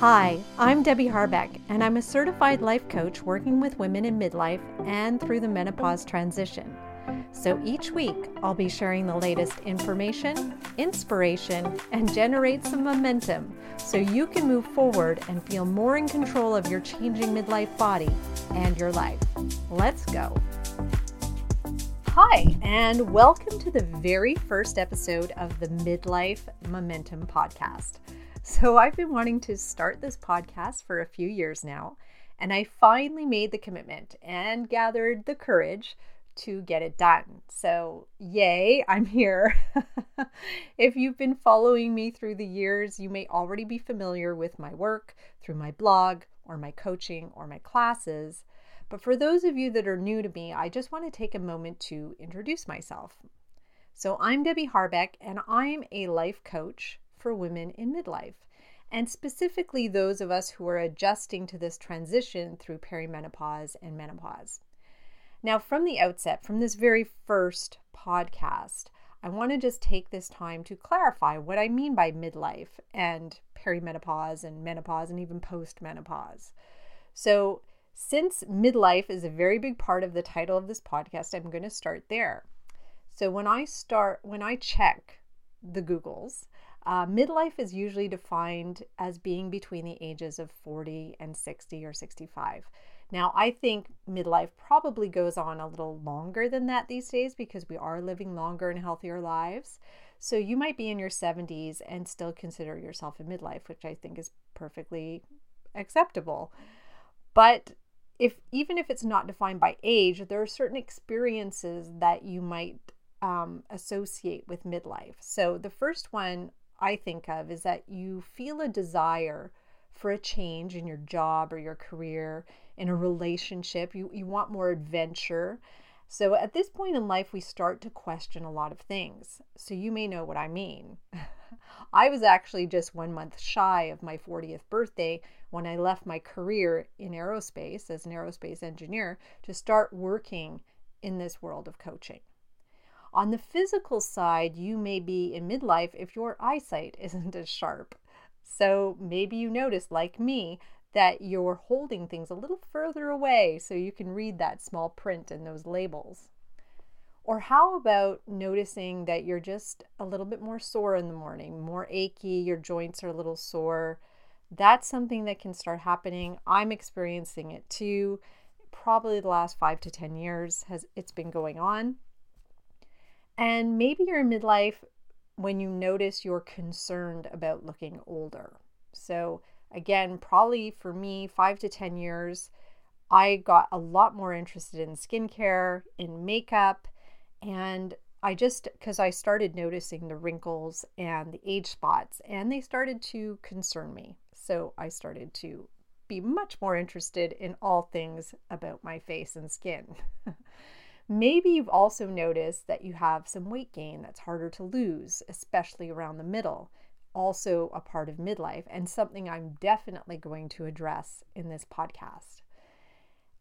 Hi, I'm Debbie Harbec, and I'm a certified life coach working with women in midlife and through the menopause transition. So each week, I'll be sharing the latest information, inspiration, and generate some momentum so you can move forward and feel more in control of your changing midlife body and your life. Let's go. Hi, and welcome to the very first episode of the Midlife Momentum Podcast. So, I've been wanting to start this podcast for a few years now, and I finally made the commitment and gathered the courage to get it done. So, yay, I'm here. if you've been following me through the years, you may already be familiar with my work through my blog or my coaching or my classes. But for those of you that are new to me, I just want to take a moment to introduce myself. So, I'm Debbie Harbec, and I'm a life coach for women in midlife, and specifically those of us who are adjusting to this transition through perimenopause and menopause. Now, from the outset, from this very first podcast, I want to just take this time to clarify what I mean by midlife and perimenopause and menopause and even postmenopause. So, since midlife is a very big part of the title of this podcast, I'm going to start there. So when I start, when I check the Googles, uh, midlife is usually defined as being between the ages of 40 and 60 or 65. Now, I think midlife probably goes on a little longer than that these days because we are living longer and healthier lives. So you might be in your 70s and still consider yourself a midlife, which I think is perfectly acceptable. But if even if it's not defined by age, there are certain experiences that you might um, associate with midlife. So the first one I think of is that you feel a desire for a change in your job or your career, in a relationship. You, you want more adventure. So at this point in life, we start to question a lot of things. So you may know what I mean. I was actually just one month shy of my 40th birthday when I left my career in aerospace as an aerospace engineer to start working in this world of coaching. On the physical side, you may be in midlife if your eyesight isn't as sharp. So maybe you notice, like me, that you're holding things a little further away so you can read that small print in those labels. Or how about noticing that you're just a little bit more sore in the morning, more achy, your joints are a little sore? That's something that can start happening. I'm experiencing it too. Probably the last 5 to 10 years has it's been going on. And maybe you're in midlife when you notice you're concerned about looking older. So again, probably for me 5 to 10 years I got a lot more interested in skincare, in makeup, and I just, because I started noticing the wrinkles and the age spots, and they started to concern me. So I started to be much more interested in all things about my face and skin. Maybe you've also noticed that you have some weight gain that's harder to lose, especially around the middle. Also, a part of midlife, and something I'm definitely going to address in this podcast.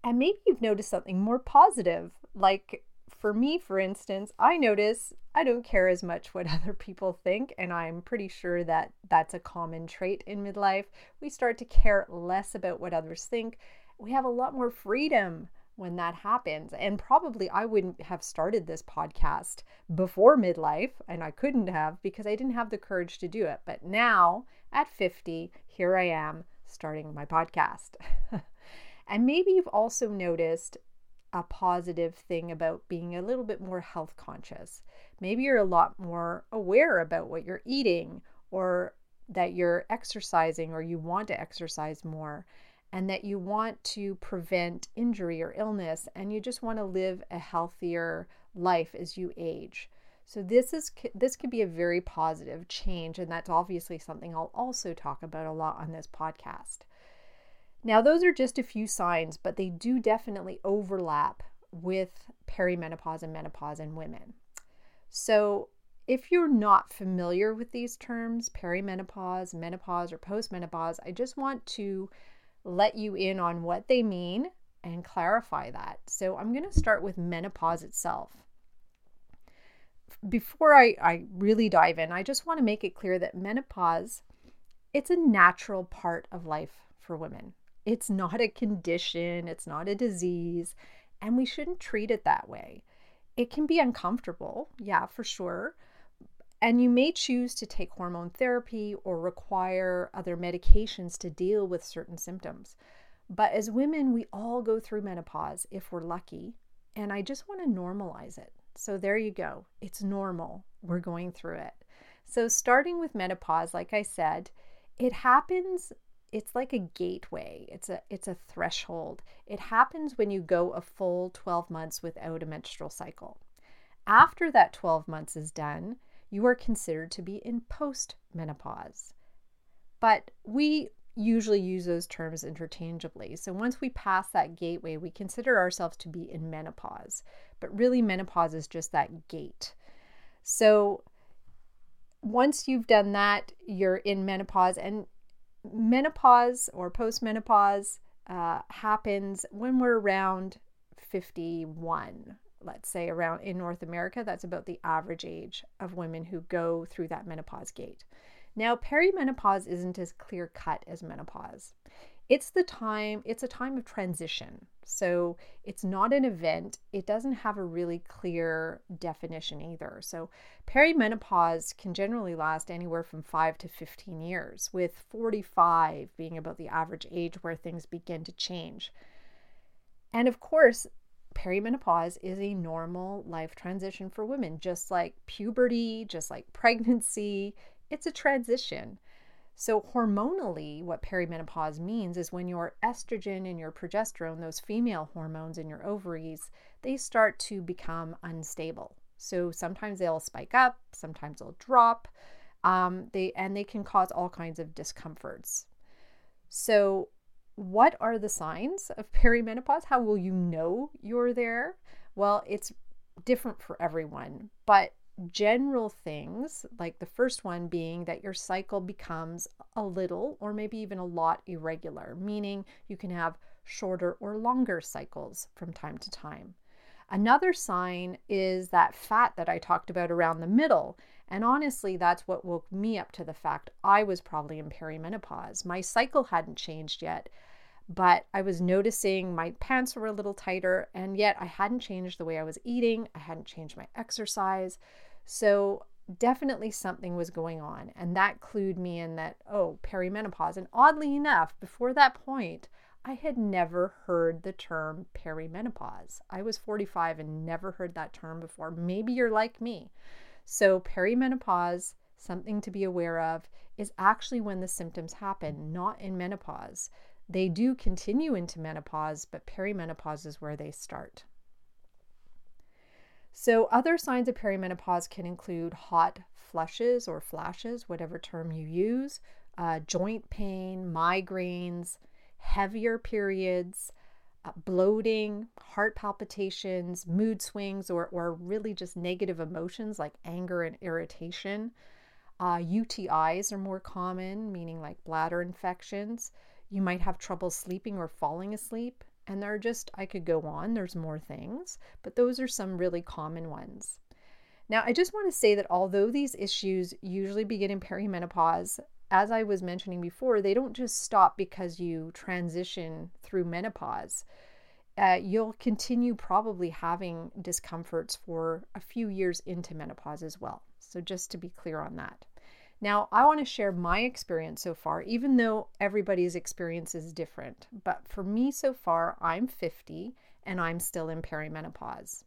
And maybe you've noticed something more positive, like for me, for instance, I notice I don't care as much what other people think, and I'm pretty sure that that's a common trait in midlife. We start to care less about what others think. We have a lot more freedom when that happens. And probably I wouldn't have started this podcast before midlife, and I couldn't have because I didn't have the courage to do it. But now at 50, here I am starting my podcast. and maybe you've also noticed a positive thing about being a little bit more health conscious. Maybe you're a lot more aware about what you're eating or that you're exercising or you want to exercise more and that you want to prevent injury or illness and you just want to live a healthier life as you age. So this is this could be a very positive change and that's obviously something I'll also talk about a lot on this podcast. Now, those are just a few signs, but they do definitely overlap with perimenopause and menopause in women. So, if you're not familiar with these terms, perimenopause, menopause, or postmenopause, I just want to let you in on what they mean and clarify that. So, I'm going to start with menopause itself. Before I, I really dive in, I just want to make it clear that menopause it's a natural part of life for women. It's not a condition, it's not a disease, and we shouldn't treat it that way. It can be uncomfortable, yeah, for sure. And you may choose to take hormone therapy or require other medications to deal with certain symptoms. But as women, we all go through menopause if we're lucky. And I just want to normalize it. So there you go. It's normal. We're going through it. So, starting with menopause, like I said, it happens it's like a gateway it's a it's a threshold it happens when you go a full 12 months without a menstrual cycle after that 12 months is done you are considered to be in post-menopause. But we usually use those terms interchangeably. So once we pass that gateway we consider ourselves to be in menopause. But really menopause is just that gate. So once you've done that you're in menopause. And menopause or postmenopause uh, happens when we're around 51 let's say around in north america that's about the average age of women who go through that menopause gate. Now perimenopause isn't as clear cut as menopause. It's the time it's a time of transition. So it's not an event. It doesn't have a really clear definition either. So perimenopause can generally last anywhere from 5 to 15 years with 45 being about the average age where things begin to change. And of course perimenopause is a normal life transition for women just like puberty just like pregnancy it's a transition so, hormonally, what perimenopause means is when your estrogen and your progesterone, those female hormones in your ovaries, they start to become unstable. So, sometimes they'll spike up, sometimes they'll drop, um, they, and they can cause all kinds of discomforts. So, what are the signs of perimenopause? How will you know you're there? Well, it's different for everyone, but general things, like the first one being that your cycle becomes a little or maybe even a lot irregular, meaning you can have shorter or longer cycles from time to time. Another sign is that fat that I talked about around the middle. And honestly, that's what woke me up to the fact I was probably in perimenopause. My cycle hadn't changed yet, but I was noticing my pants were a little tighter, and yet I hadn't changed the way I was eating, I hadn't changed my exercise. So definitely something was going on. And that clued me in that, oh, perimenopause. And oddly enough, before that point, I had never heard the term perimenopause. I was 45 and never heard that term before. Maybe you're like me. So, perimenopause, something to be aware of, is actually when the symptoms happen, not in menopause. They do continue into menopause, but perimenopause is where they start. So, other signs of perimenopause can include hot flushes or flashes, whatever term you use, uh, joint pain, migraines, heavier periods, uh, bloating, heart palpitations, mood swings, or, or really just negative emotions like anger and irritation. Uh, UTIs are more common, meaning like bladder infections. You might have trouble sleeping or falling asleep. And there are just, I could go on, there's more things, but those are some really common ones. Now, I just want to say that although these issues usually begin in perimenopause, as I was mentioning before, they don't just stop because you transition through menopause. Uh, you'll continue probably having discomforts for a few years into menopause as well. So, just to be clear on that. Now, I want to share my experience so far, even though everybody's experience is different. But for me so far, I'm 50 and I'm still in perimenopause.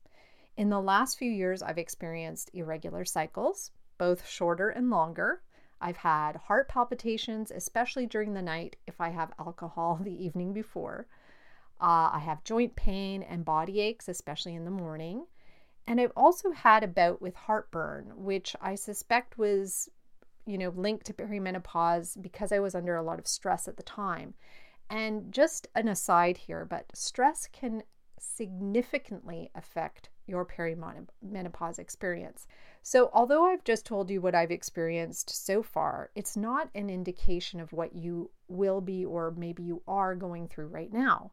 In the last few years, I've experienced irregular cycles, both shorter and longer. I've had heart palpitations, especially during the night if I have alcohol the evening before. Uh, I have joint pain and body aches, especially in the morning. And I've also had a bout with heartburn, which I suspect was you know, linked to perimenopause because I was under a lot of stress at the time. And just an aside here, but stress can significantly affect your perimenopause experience. So, although I've just told you what I've experienced so far, it's not an indication of what you will be or maybe you are going through right now.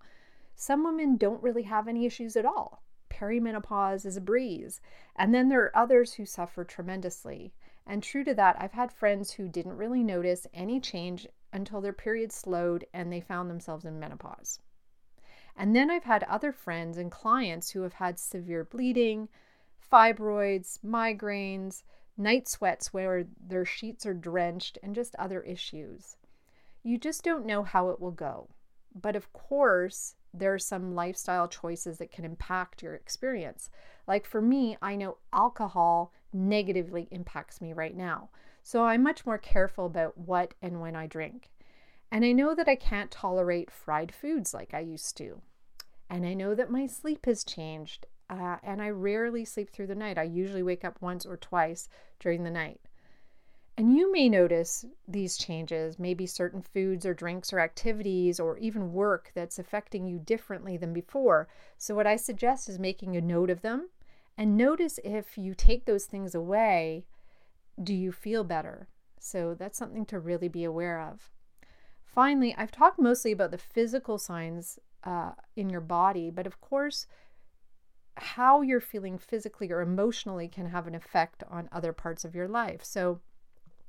Some women don't really have any issues at all. Perimenopause is a breeze. And then there are others who suffer tremendously. And true to that, I've had friends who didn't really notice any change until their period slowed and they found themselves in menopause. And then I've had other friends and clients who have had severe bleeding, fibroids, migraines, night sweats where their sheets are drenched, and just other issues. You just don't know how it will go. But of course, there are some lifestyle choices that can impact your experience. Like for me, I know alcohol negatively impacts me right now. So I'm much more careful about what and when I drink. And I know that I can't tolerate fried foods like I used to. And I know that my sleep has changed. Uh, and I rarely sleep through the night. I usually wake up once or twice during the night. And you may notice these changes, maybe certain foods or drinks or activities or even work that's affecting you differently than before. So, what I suggest is making a note of them and notice if you take those things away, do you feel better? So, that's something to really be aware of. Finally, I've talked mostly about the physical signs uh, in your body, but of course, how you're feeling physically or emotionally can have an effect on other parts of your life. So,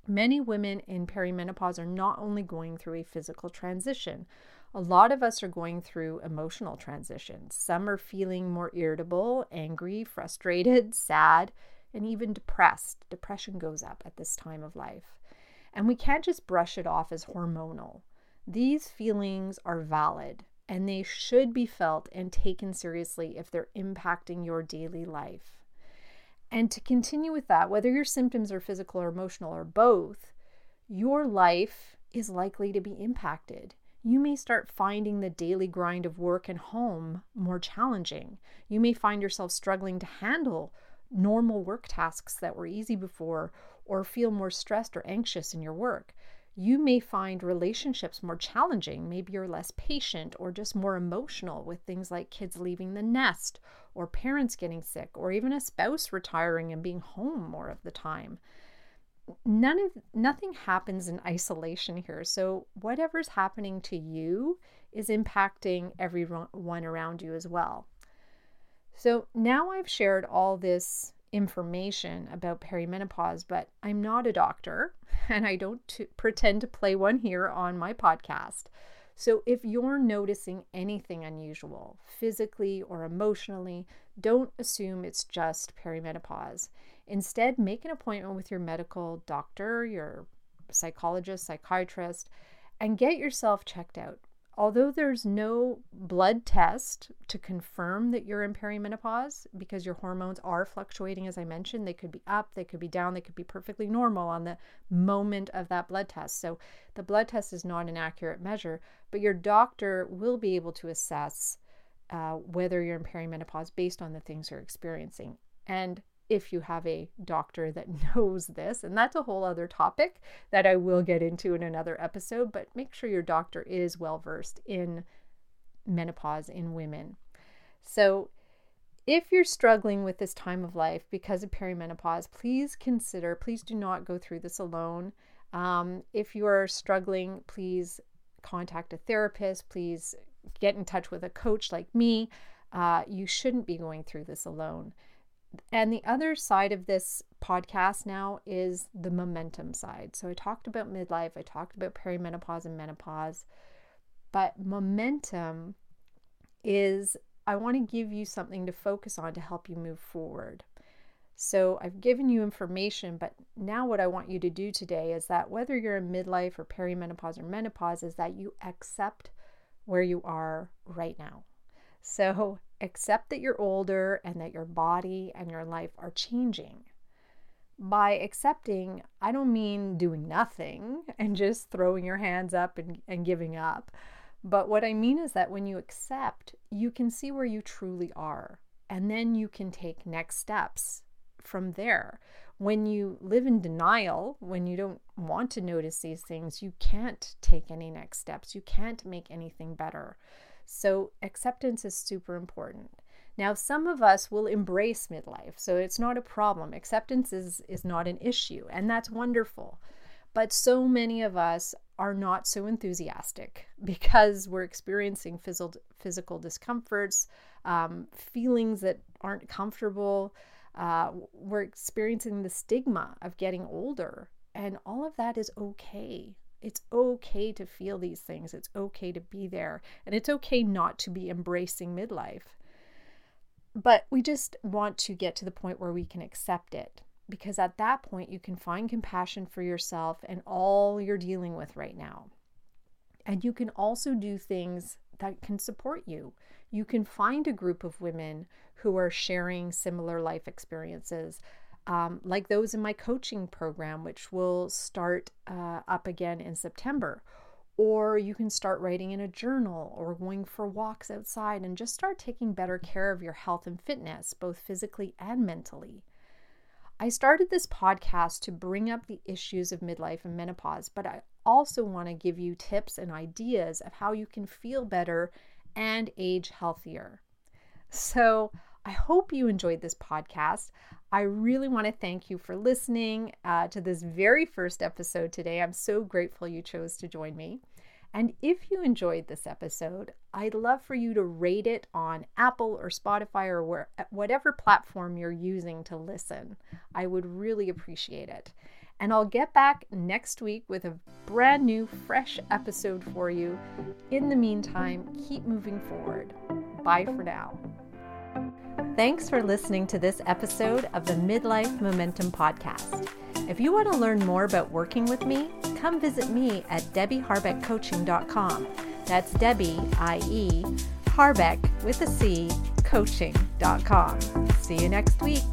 Many women in perimenopause are not only going through a physical transition, a lot of us are going through emotional transitions. Some are feeling more irritable, angry, frustrated, sad, and even depressed. Depression goes up at this time of life. And we can't just brush it off as hormonal. These feelings are valid and they should be felt and taken seriously if they're impacting your daily life. And to continue with that, whether your symptoms are physical or emotional or both, your life is likely to be impacted. You may start finding the daily grind of work and home more challenging. You may find yourself struggling to handle normal work tasks that were easy before or feel more stressed or anxious in your work. You may find relationships more challenging. Maybe you're less patient or just more emotional with things like kids leaving the nest or parents getting sick or even a spouse retiring and being home more of the time. None of nothing happens in isolation here. So whatever's happening to you is impacting everyone around you as well. So now I've shared all this information about perimenopause, but I'm not a doctor and I don't t- pretend to play one here on my podcast. So if you're noticing anything unusual, physically or emotionally, don't assume it's just perimenopause. Instead, make an appointment with your medical doctor, your psychologist, psychiatrist, and get yourself checked out although there's no blood test to confirm that you're in perimenopause because your hormones are fluctuating, as I mentioned, they could be up, they could be down, they could be perfectly normal on the moment of that blood test. So the blood test is not an accurate measure, but your doctor will be able to assess uh, whether you're in perimenopause based on the things you're experiencing. And if you have a doctor that knows this. And that's a whole other topic that I will get into in another episode, but make sure your doctor is well versed in menopause in women. So, if you're struggling with this time of life because of perimenopause, please consider, please do not go through this alone. Um, if you are struggling, please contact a therapist. Please get in touch with a coach like me. Uh, you shouldn't be going through this alone. And the other side of this podcast now is the momentum side. So I talked about midlife, I talked about perimenopause and menopause, but momentum is I want to give you something to focus on to help you move forward. So I've given you information, but now what I want you to do today is that whether you're in midlife or perimenopause or menopause, is that you accept where you are right now. So accept that you're older and that your body and your life are changing. By accepting, I don't mean doing nothing and just throwing your hands up and, and giving up. But what I mean is that when you accept, you can see where you truly are. And then you can take next steps from there. When you live in denial, when you don't want to notice these things, you can't take any next steps. You can't make anything better. So, acceptance is super important. Now, some of us will embrace midlife, so it's not a problem. Acceptance is, is not an issue, and that's wonderful. But so many of us are not so enthusiastic because we're experiencing physical, physical discomforts, um, feelings that aren't comfortable. Uh, we're experiencing the stigma of getting older, and all of that is okay. It's okay to feel these things. It's okay to be there. And it's okay not to be embracing midlife. But we just want to get to the point where we can accept it because at that point you can find compassion for yourself and all you're dealing with right now. And you can also do things that can support you. You can find a group of women who are sharing similar life experiences, um, like those in my coaching program, which will start uh, up again in September. Or you can start writing in a journal or going for walks outside and just start taking better care of your health and fitness, both physically and mentally. I started this podcast to bring up the issues of midlife and menopause, but I also want to give you tips and ideas of how you can feel better and age healthier. So, I hope you enjoyed this podcast. I really want to thank you for listening uh, to this very first episode today. I'm so grateful you chose to join me. And if you enjoyed this episode, I'd love for you to rate it on Apple or Spotify or where, whatever platform you're using to listen. I would really appreciate it. And I'll get back next week with a brand new, fresh episode for you. In the meantime, keep moving forward. Bye for now. Thanks for listening to this episode of the Midlife Momentum Podcast. If you want to learn more about working with me, come visit me at debbieharbeccoaching.com. That's Debbie, I-E, Harbec with a C, coaching.com. See you next week.